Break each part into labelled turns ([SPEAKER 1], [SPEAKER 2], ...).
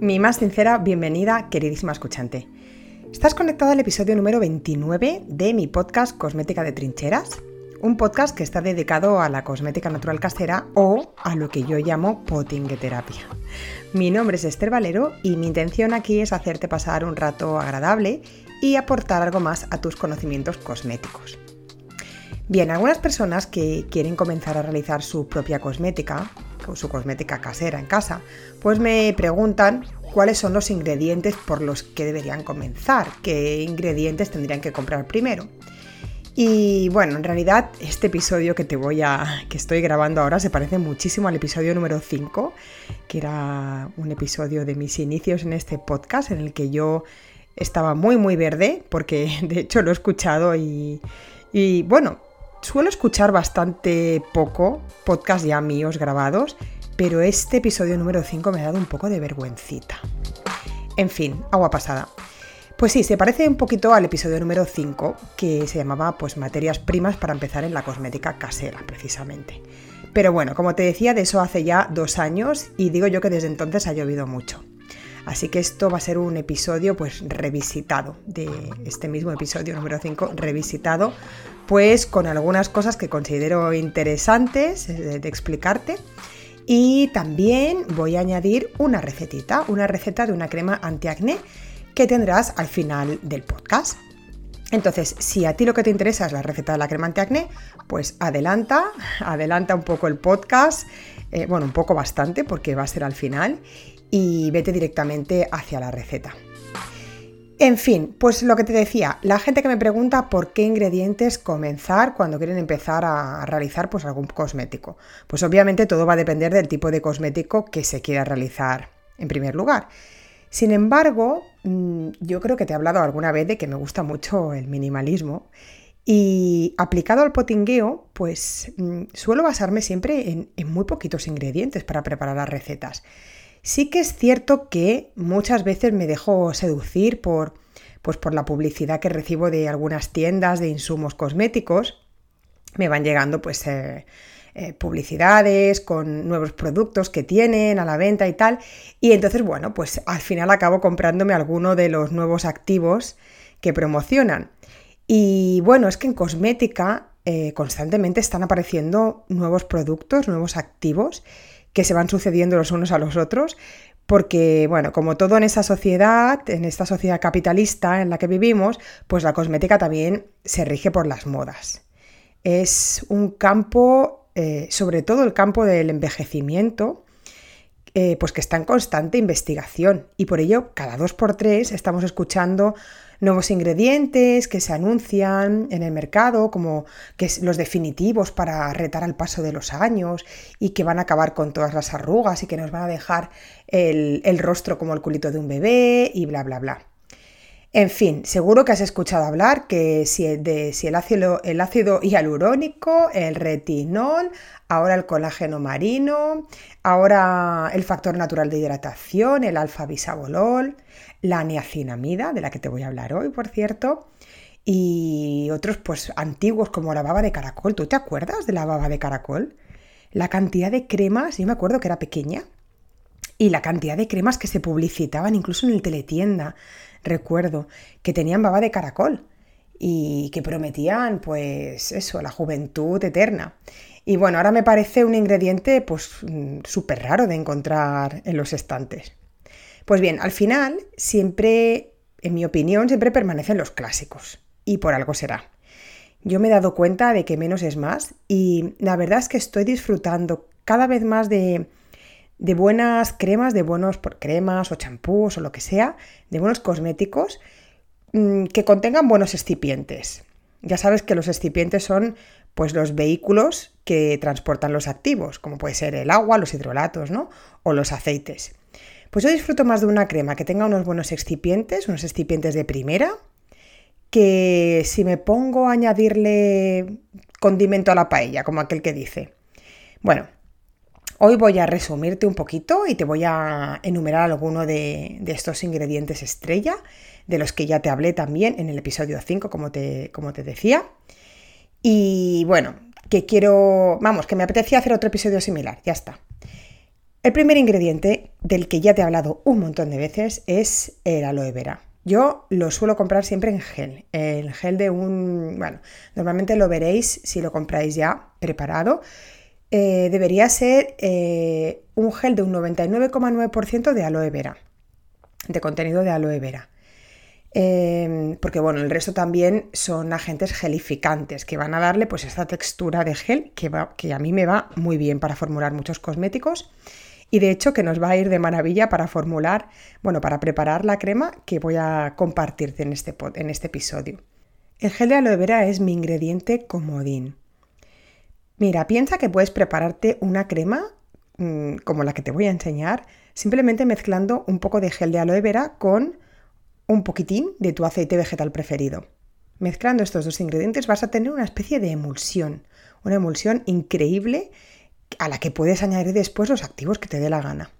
[SPEAKER 1] Mi más sincera bienvenida, queridísima escuchante. Estás conectado al episodio número 29 de mi podcast Cosmética de Trincheras, un podcast que está dedicado a la cosmética natural casera o a lo que yo llamo potingueterapia. Mi nombre es Esther Valero y mi intención aquí es hacerte pasar un rato agradable y aportar algo más a tus conocimientos cosméticos. Bien, algunas personas que quieren comenzar a realizar su propia cosmética, su cosmética casera en casa, pues me preguntan cuáles son los ingredientes por los que deberían comenzar, qué ingredientes tendrían que comprar primero. Y bueno, en realidad este episodio que te voy a que estoy grabando ahora se parece muchísimo al episodio número 5, que era un episodio de mis inicios en este podcast en el que yo estaba muy muy verde porque de hecho lo he escuchado y, y bueno, Suelo escuchar bastante poco podcast ya míos grabados, pero este episodio número 5 me ha dado un poco de vergüencita. En fin, agua pasada. Pues sí, se parece un poquito al episodio número 5, que se llamaba pues materias primas para empezar en la cosmética casera, precisamente. Pero bueno, como te decía, de eso hace ya dos años y digo yo que desde entonces ha llovido mucho. Así que esto va a ser un episodio pues revisitado, de este mismo episodio número 5, revisitado, pues con algunas cosas que considero interesantes de, de explicarte. Y también voy a añadir una recetita, una receta de una crema antiacné que tendrás al final del podcast. Entonces, si a ti lo que te interesa es la receta de la crema antiacné, pues adelanta, adelanta un poco el podcast, eh, bueno, un poco bastante porque va a ser al final, y vete directamente hacia la receta. En fin, pues lo que te decía, la gente que me pregunta por qué ingredientes comenzar cuando quieren empezar a realizar pues, algún cosmético. Pues obviamente todo va a depender del tipo de cosmético que se quiera realizar en primer lugar. Sin embargo, mm, yo creo que te he hablado alguna vez de que me gusta mucho el minimalismo y aplicado al potingueo, pues mm, suelo basarme siempre en, en muy poquitos ingredientes para preparar las recetas. Sí que es cierto que muchas veces me dejo seducir por, pues por la publicidad que recibo de algunas tiendas de insumos cosméticos. Me van llegando pues eh, eh, publicidades con nuevos productos que tienen a la venta y tal. Y entonces, bueno, pues al final acabo comprándome alguno de los nuevos activos que promocionan. Y bueno, es que en cosmética eh, constantemente están apareciendo nuevos productos, nuevos activos que se van sucediendo los unos a los otros, porque, bueno, como todo en esa sociedad, en esta sociedad capitalista en la que vivimos, pues la cosmética también se rige por las modas. Es un campo, eh, sobre todo el campo del envejecimiento, eh, pues que está en constante investigación y por ello cada dos por tres estamos escuchando nuevos ingredientes que se anuncian en el mercado como que es los definitivos para retar al paso de los años y que van a acabar con todas las arrugas y que nos van a dejar el, el rostro como el culito de un bebé y bla bla bla. En fin, seguro que has escuchado hablar que si, de, si el, ácido, el ácido hialurónico, el retinol, ahora el colágeno marino, ahora el factor natural de hidratación, el alfa bisabolol, la niacinamida, de la que te voy a hablar hoy, por cierto, y otros pues antiguos como la baba de caracol. ¿Tú te acuerdas de la baba de caracol? La cantidad de cremas, yo me acuerdo que era pequeña, y la cantidad de cremas que se publicitaban incluso en el teletienda recuerdo, que tenían baba de caracol y que prometían, pues eso, la juventud eterna. Y bueno, ahora me parece un ingrediente pues mm, súper raro de encontrar en los estantes. Pues bien, al final siempre, en mi opinión, siempre permanecen los clásicos. Y por algo será. Yo me he dado cuenta de que menos es más y la verdad es que estoy disfrutando cada vez más de, de buenas cremas, de buenos cremas o champús o lo que sea, de buenos cosméticos mm, que contengan buenos excipientes. Ya sabes que los excipientes son pues los vehículos que transportan los activos, como puede ser el agua, los hidrolatos, ¿no? O los aceites. Pues yo disfruto más de una crema que tenga unos buenos excipientes, unos excipientes de primera, que si me pongo a añadirle condimento a la paella, como aquel que dice. Bueno, Hoy voy a resumirte un poquito y te voy a enumerar alguno de, estos ingredientes estrella, de los que ya te hablé también en el episodio 5, como te, como te decía. Y bueno, que quiero, vamos, que me apetecía hacer otro episodio similar, ya está. El primer ingrediente del que ya te he hablado un montón de veces es el aloe vera. Yo lo suelo comprar siempre en gel. El gel de un... Bueno, normalmente lo veréis si lo compráis ya preparado. Eh, debería ser eh, un gel de un 99,9% de aloe vera, de contenido de aloe vera. Em, porque bueno, el resto también son agentes gelificantes que van a darle pues esta textura de gel que, que a mí me va muy bien para formular muchos cosméticos y de hecho que nos va a ir de maravilla para formular, bueno, para preparar la crema que voy a compartirte en este, en este episodio. El gel de aloe vera es mi ingrediente comodín. Mira, piensa que puedes prepararte una crema mm, como la que te voy a enseñar, simplemente mezclando un poco de gel de aloe vera con un poquitín de tu aceite vegetal preferido. Mezclando estos dos ingredientes vas a tener una especie de emulsión, una emulsión increíble a la que puedes añadir después los activos que te dé la gana.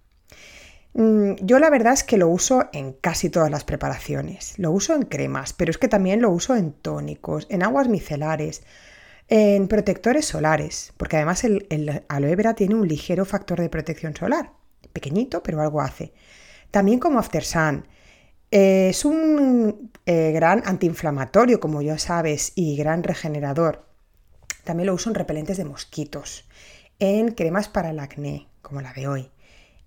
[SPEAKER 1] Mm, yo la verdad es que lo uso en casi todas las preparaciones. Lo uso en cremas, pero es que también lo uso en tónicos, en aguas micelares, en protectores solares, porque además el, aloe vera tiene un ligero factor de protección solar, pequeñito, pero algo hace. También como After Sun. es un eh, gran antiinflamatorio, como ya sabes, y gran regenerador. También lo uso en repelentes de mosquitos en cremas para el acné, como la de hoy,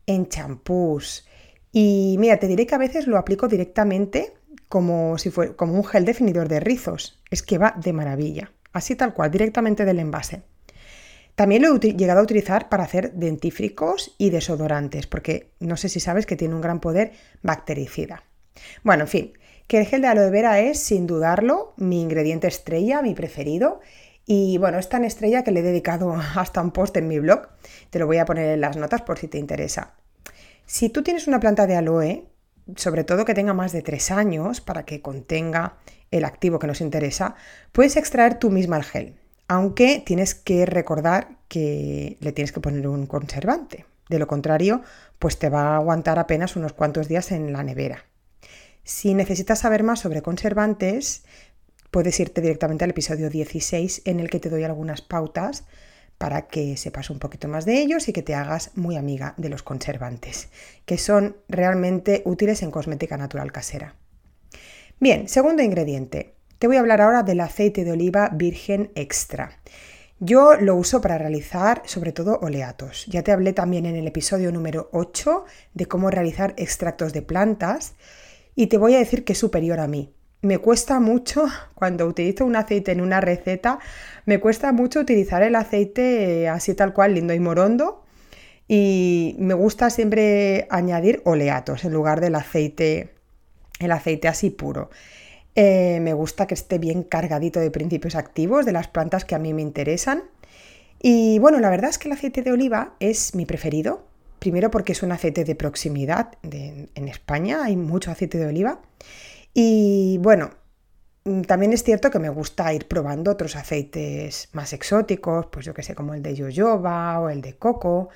[SPEAKER 1] en champús. Y mira, te diré que a veces lo aplico directamente como si fuera como un gel definidor de rizos. Es que va de maravilla. Así tal cual, directamente del envase. También lo he llegado a utilizar para hacer dentífricos y desodorantes, porque no sé si sabes que tiene un gran poder bactericida. Bueno, en fin, que el gel de aloe vera es, sin dudarlo, mi ingrediente estrella, mi preferido, y bueno, es tan estrella que le he dedicado hasta un post en mi blog. Te lo voy a poner en las notas por si te interesa. Si tú tienes una planta de aloe, sobre todo que tenga más de 3 años para que contenga el activo que nos interesa, puedes extraer tú misma el gel, aunque tienes que recordar que le tienes que poner un conservante. De lo contrario, pues te va a aguantar apenas unos cuantos días en la nevera. Si necesitas saber más sobre conservantes, puedes irte directamente al episodio 16 en el que te doy algunas pautas para que sepas un poquito más de ellos y que te hagas muy amiga de los conservantes, que son realmente útiles en cosmética natural casera. Bien, segundo ingrediente. Te voy a hablar ahora del aceite de oliva virgen extra. Yo lo uso para realizar sobre todo oleatos. Ya te hablé también en el episodio número 8 de cómo realizar extractos de plantas y te voy a decir que es superior a mí me cuesta mucho, cuando utilizo un aceite en una receta, me cuesta mucho utilizar el aceite así tal cual, lindo y morondo. Y me gusta siempre añadir oleatos en lugar del aceite, el aceite así puro. Eh, me gusta que esté bien cargadito de principios activos de las plantas que a mí me interesan. Y bueno, la verdad es que el aceite de oliva es mi preferido. Primero porque es un aceite de proximidad. en España hay mucho aceite de oliva. Y bueno, mm, también es cierto que me gusta ir probando otros aceites más exóticos, pues yo que sé, como el de yoyoba o el de coco,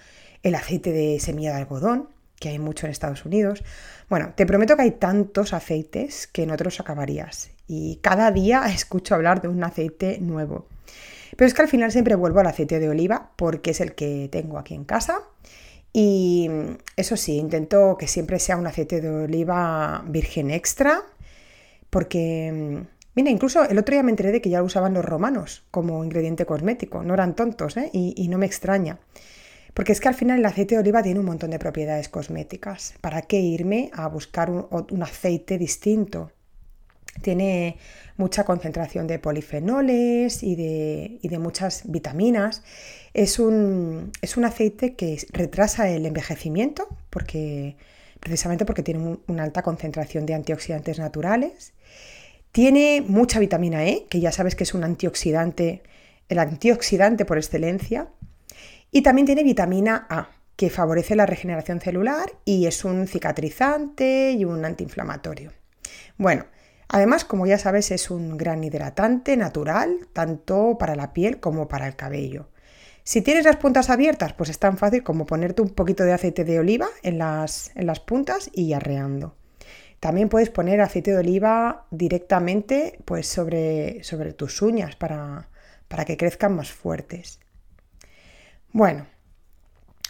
[SPEAKER 1] el aceite de semilla de algodón, que hay mucho en Estados Unidos. Bueno, te prometo que hay tantos aceites que no te los acabarías. Y cada día escucho hablar de un aceite nuevo. Pero es que al final siempre vuelvo al aceite de oliva porque es el que tengo aquí en casa. Y mm, eso sí, intento que siempre sea un aceite de oliva virgen extra porque, mm, mira, incluso el otro día me enteré de que ya lo usaban los romanos como ingrediente cosmético. No eran tontos, ¿eh? y, no me extraña. Porque es que al final el aceite de oliva tiene un montón de propiedades cosméticas. ¿Para qué irme a buscar un, aceite distinto? Tiene mucha concentración de polifenoles y de, muchas vitaminas. Es un, es un, aceite que retrasa el envejecimiento porque, precisamente porque tiene una alta concentración de antioxidantes naturales tiene mucha vitamina E, que ya sabes que es un antioxidante, el antioxidante por excelencia. Y también tiene vitamina A, que favorece la regeneración celular y es un cicatrizante y un antiinflamatorio. Bueno, además, como ya sabes, es un gran hidratante natural, tanto para la piel como para el cabello. Si tienes las puntas abiertas, pues es tan fácil como ponerte un poquito de aceite de oliva en las, en las puntas y arreando. También puedes poner aceite de oliva directamente pues, sobre, sobre tus uñas para, para que crezcan más fuertes. Bueno,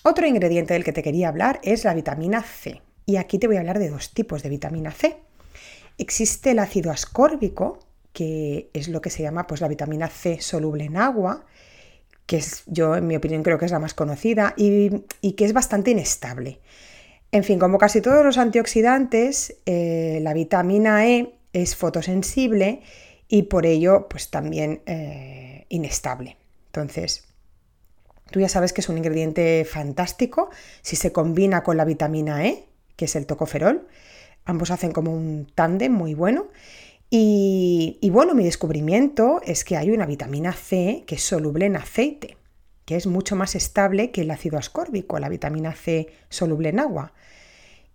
[SPEAKER 1] Otro ingrediente del que te quería hablar es la vitamina C. Y aquí te voy a hablar de dos tipos de vitamina C. Existe el ácido ascórbico, que es lo que se llama pues, la vitamina C soluble en agua, que es, yo en mi opinión creo que es la más conocida y, que es bastante inestable. En fin, como casi todos los antioxidantes, eh, la vitamina E es fotosensible y por ello pues también eh, inestable. Entonces, tú ya sabes que es un ingrediente fantástico si se combina con la vitamina E, que es el tocoferol. Ambos hacen como un tándem muy bueno. Y, bueno, mi descubrimiento es que hay una vitamina C que es soluble en aceite, que es mucho más estable que el ácido ascórbico, la vitamina C soluble en agua.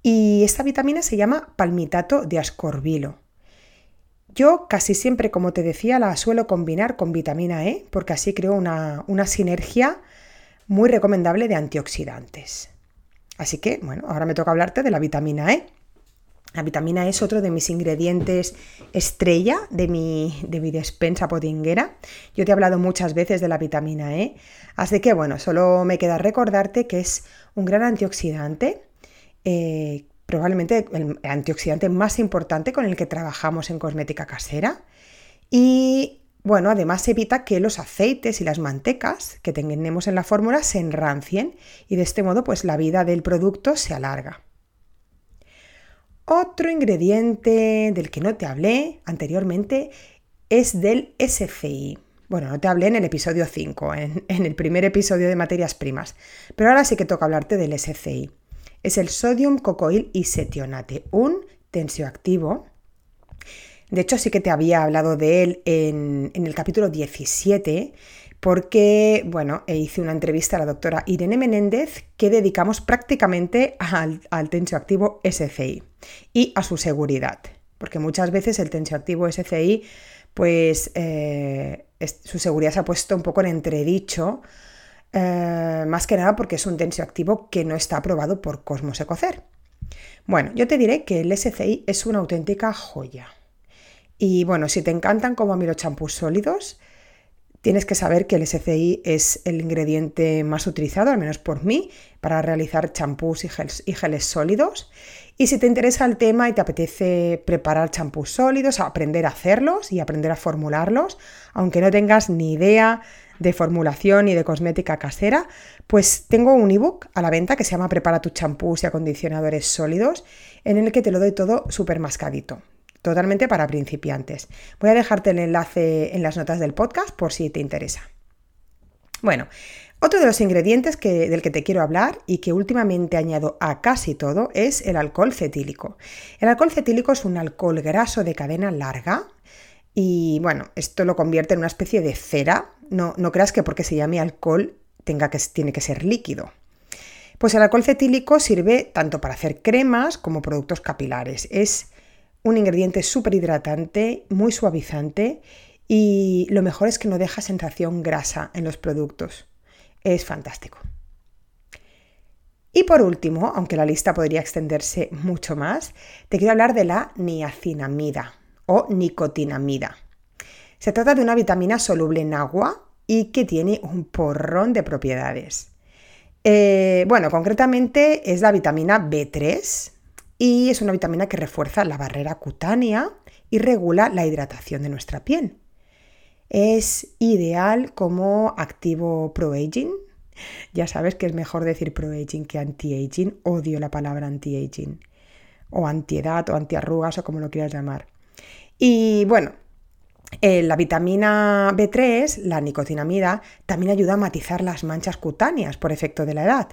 [SPEAKER 1] Y esta vitamina se llama palmitato de ascorbilo. Yo casi siempre, como te decía, la suelo combinar con vitamina E porque así creo una, una sinergia muy recomendable de antioxidantes. Así que, bueno, ahora me toca hablarte de la vitamina E. La vitamina E es otro de mis ingredientes estrella de mi, de mi despensa podinguera. Yo te he hablado muchas veces de la vitamina E, así que bueno, solo me queda recordarte que es un gran antioxidante, eh, probablemente el antioxidante más importante con el que trabajamos en cosmética casera. Y bueno, además evita que los aceites y las mantecas que tenemos en la fórmula se enrancien y de este modo pues la vida del producto se alarga. Otro ingrediente del que no te hablé anteriormente es del SCI. Bueno, no te hablé en el episodio 5, en, el primer episodio de materias primas, pero ahora sí que toca hablarte del SCI. Es el sodium cocoil isetionate, un tensioactivo. De hecho, sí que te había hablado de él en, en el capítulo 17, porque, bueno, e hice una entrevista a la doctora Irene Menéndez que dedicamos prácticamente al, tensioactivo SCI y a su seguridad, porque muchas veces el tensioactivo SCI, pues eh, su seguridad se ha puesto un poco en entredicho, eh, más que nada porque es un tensioactivo que no está aprobado por Cosmos Ecocer. Bueno, yo te diré que el SCI es una auténtica joya. Y bueno, si te encantan como a mí los champús sólidos, Tienes que saber que el SCI es el ingrediente más utilizado, al menos por mí, para realizar champús y, geles sólidos. Y si te interesa el tema y te apetece preparar champús sólidos, aprender a hacerlos y aprender a formularlos, aunque no tengas ni idea de formulación y de cosmética casera, pues tengo un ebook a la venta que se llama Prepara tus champús y acondicionadores sólidos, en el que te lo doy todo súper mascadito totalmente para principiantes. Voy a dejarte el enlace en las notas del podcast por si te interesa. Bueno, otro de los ingredientes que, del que te quiero hablar y que últimamente añado a casi todo es el alcohol cetílico. El alcohol cetílico es un alcohol graso de cadena larga y bueno, esto lo convierte en una especie de cera. No, no creas que porque se llame alcohol tenga que, tiene que ser líquido. Pues el alcohol cetílico sirve tanto para hacer cremas como productos capilares. Es un ingrediente súper hidratante, muy suavizante y lo mejor es que no deja sensación grasa en los productos. Es fantástico. Y por último, aunque la lista podría extenderse mucho más, te quiero hablar de la niacinamida o nicotinamida. Se trata de una vitamina soluble en agua y que tiene un porrón de propiedades. Eh, bueno, concretamente es la vitamina B3, y es una vitamina que refuerza la barrera cutánea y regula la hidratación de nuestra piel. Es ideal como activo pro-aging. Ya sabes que es mejor decir pro-aging que anti-aging. Odio la palabra anti-aging. O antiedad o antiarrugas o como lo quieras llamar. Y bueno, eh, la vitamina B3, la nicotinamida, también ayuda a matizar las manchas cutáneas por efecto de la edad.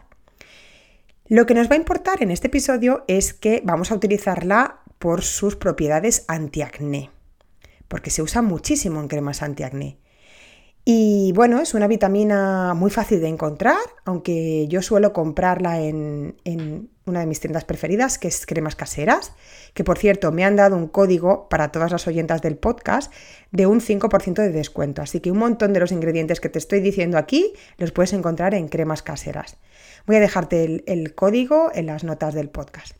[SPEAKER 1] Lo que nos va a importar en este episodio es que vamos a utilizarla por sus propiedades antiacné, porque se usa muchísimo en cremas antiacné. Y bueno, es una vitamina muy fácil de encontrar, aunque yo suelo comprarla en, una de mis tiendas preferidas, que es Cremas Caseras, que por cierto me han dado un código para todas las oyentas del podcast de un 5% de descuento. Así que un montón de los ingredientes que te estoy diciendo aquí los puedes encontrar en Cremas Caseras. Voy a dejarte el, código en las notas del podcast.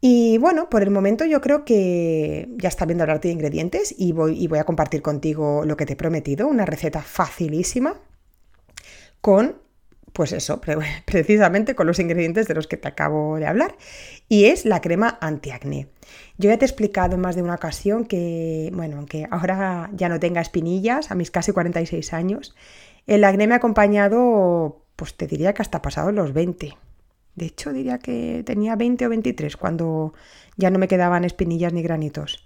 [SPEAKER 1] Y bueno, por el momento yo creo que ya está viendo hablarte de ingredientes y voy, y voy a compartir contigo lo que te he prometido, una receta facilísima con pues eso, precisamente con los ingredientes de los que te acabo de hablar. Y es la crema antiacné. Yo ya te he explicado en más de una ocasión que, bueno, aunque ahora ya no tenga espinillas, a mis casi 46 años, el acné me ha acompañado, pues te diría que hasta pasado los 20. De hecho, diría que tenía 20 o 23 cuando ya no me quedaban espinillas ni granitos.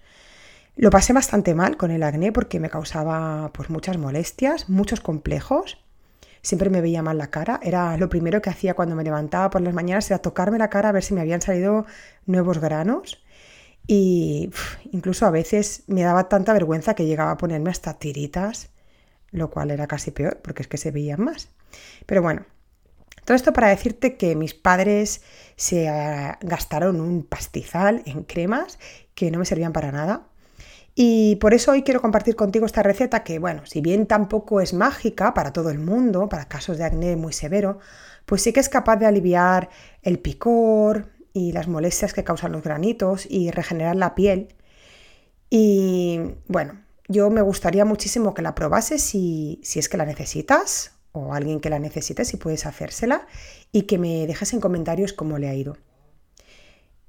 [SPEAKER 1] Lo pasé bastante mal con el acné porque me causaba pues muchas molestias, muchos complejos siempre me veía mal la cara. Era lo primero que hacía cuando me levantaba por las mañanas, era tocarme la cara a ver si me habían salido nuevos granos. Y incluso a veces me daba tanta vergüenza que llegaba a ponerme hasta tiritas, lo cual era casi peor porque es que se veían más. Pero bueno, todo esto para decirte que mis padres se ah, gastaron un pastizal en cremas que no me servían para nada. Y por eso hoy quiero compartir contigo esta receta que, bueno, si bien tampoco es mágica para todo el mundo, para casos de acné muy severo, pues sí que es capaz de aliviar el picor y las molestias que causan los granitos y regenerar la piel. Y bueno, yo me gustaría muchísimo que la probases si, si es que la necesitas o alguien que la necesite, si puedes hacérsela, y que me dejes en comentarios cómo le ha ido.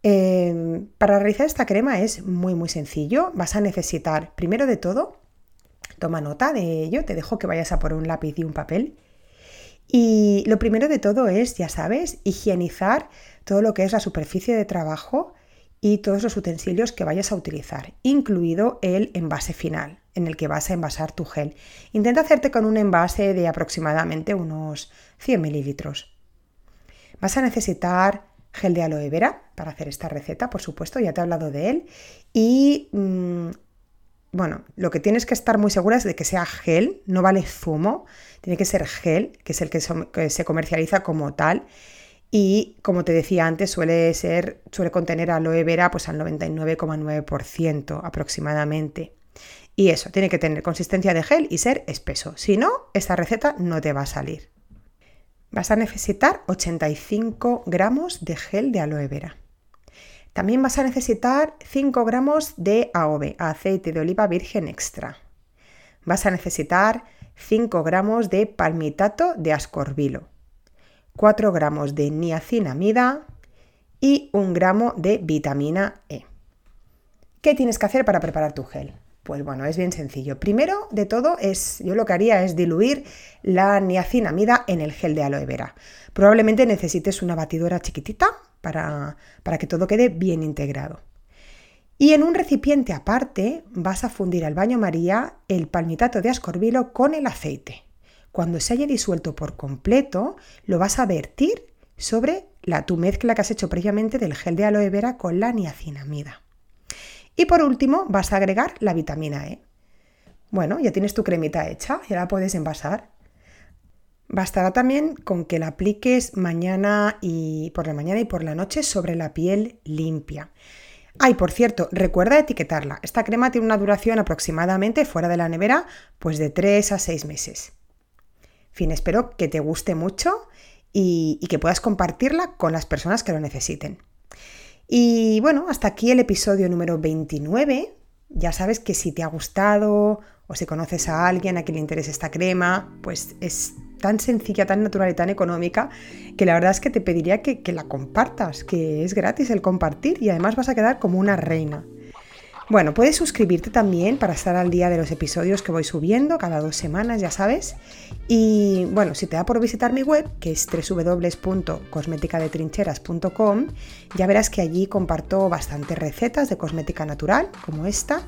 [SPEAKER 1] Em, para realizar esta crema es muy muy sencillo. Vas a necesitar, primero de todo, toma nota de ello, te dejo que vayas a por un lápiz y un papel. Y lo primero de todo es, ya sabes, higienizar todo lo que es la superficie de trabajo y todos los utensilios que vayas a utilizar, incluido el envase final en el que vas a envasar tu gel. Intenta hacerte con un envase de aproximadamente unos 100 mililitros. Vas a necesitar gel de aloe vera para hacer esta receta, por supuesto, ya te he hablado de él. Y mm, bueno, lo que tienes que estar muy segura es de que sea gel, no vale zumo, tiene que ser gel, que es el que, se comercializa como tal. Y como te decía antes, suele ser, suele contener aloe vera pues al 99,9% aproximadamente. Y eso, tiene que tener consistencia de gel y ser espeso. Si no, esta receta no te va a salir vas a necesitar 85 gramos de gel de aloe vera. También vas a necesitar 5 gramos de AOV, aceite de oliva virgen extra. Vas a necesitar 5 gramos de palmitato de ascorbilo, 4 gramos de niacinamida y 1 gramo de vitamina E. ¿Qué tienes que hacer para preparar tu gel? Pues bueno, es bien sencillo. Primero de todo es, yo lo que haría es diluir la niacinamida en el gel de aloe vera. Probablemente necesites una batidora chiquitita para, para que todo quede bien integrado. Y en un recipiente aparte vas a fundir al baño María el palmitato de ascorbilo con el aceite. Cuando se haya disuelto por completo, lo vas a vertir sobre la, tu mezcla que has hecho previamente del gel de aloe vera con la niacinamida. Y por último vas a agregar la vitamina E. Bueno, ya tienes tu cremita hecha, ya la puedes envasar. Bastará también con que la apliques mañana y por la mañana y por la noche sobre la piel limpia. Ay, por cierto, recuerda etiquetarla. Esta crema tiene una duración aproximadamente fuera de la nevera, pues de 3 a 6 meses. Fin, espero que te guste mucho y que puedas compartirla con las personas que lo necesiten. Y bueno, hasta aquí el episodio número 29. Ya sabes que si te ha gustado o si conoces a alguien a quien le interese esta crema, pues es tan sencilla, tan natural y tan económica que la verdad es que te pediría que, que la compartas, que es gratis el compartir y además vas a quedar como una reina. Bueno, puedes suscribirte también para estar al día de los episodios que voy subiendo cada dos semanas, ya sabes. Y bueno, si te da por visitar mi web, que es www.cosmeticadetrincheras.com, ya verás que allí comparto bastantes recetas de cosmética natural, como esta,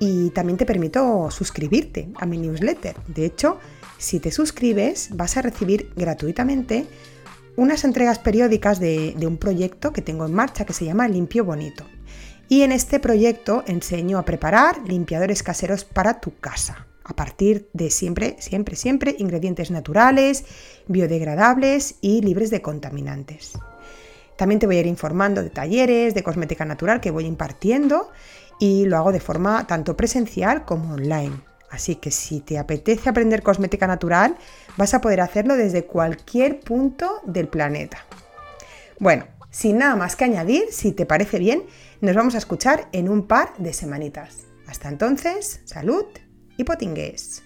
[SPEAKER 1] y también te permito suscribirte a mi newsletter. De hecho, si te suscribes, vas a recibir gratuitamente unas entregas periódicas de, de un proyecto que tengo en marcha que se llama Limpio Bonito. Y en este proyecto enseño a preparar limpiadores caseros para tu casa, a partir de siempre, siempre, siempre ingredientes naturales, biodegradables y libres de contaminantes. También te voy a ir informando de talleres de cosmética natural que voy impartiendo y lo hago de forma tanto presencial como online. Así que si te apetece aprender cosmética natural, vas a poder hacerlo desde cualquier punto del planeta. Bueno, sin nada más que añadir, si te parece bien, nos vamos a escuchar en un par de semanitas. Hasta entonces, salud y potingues.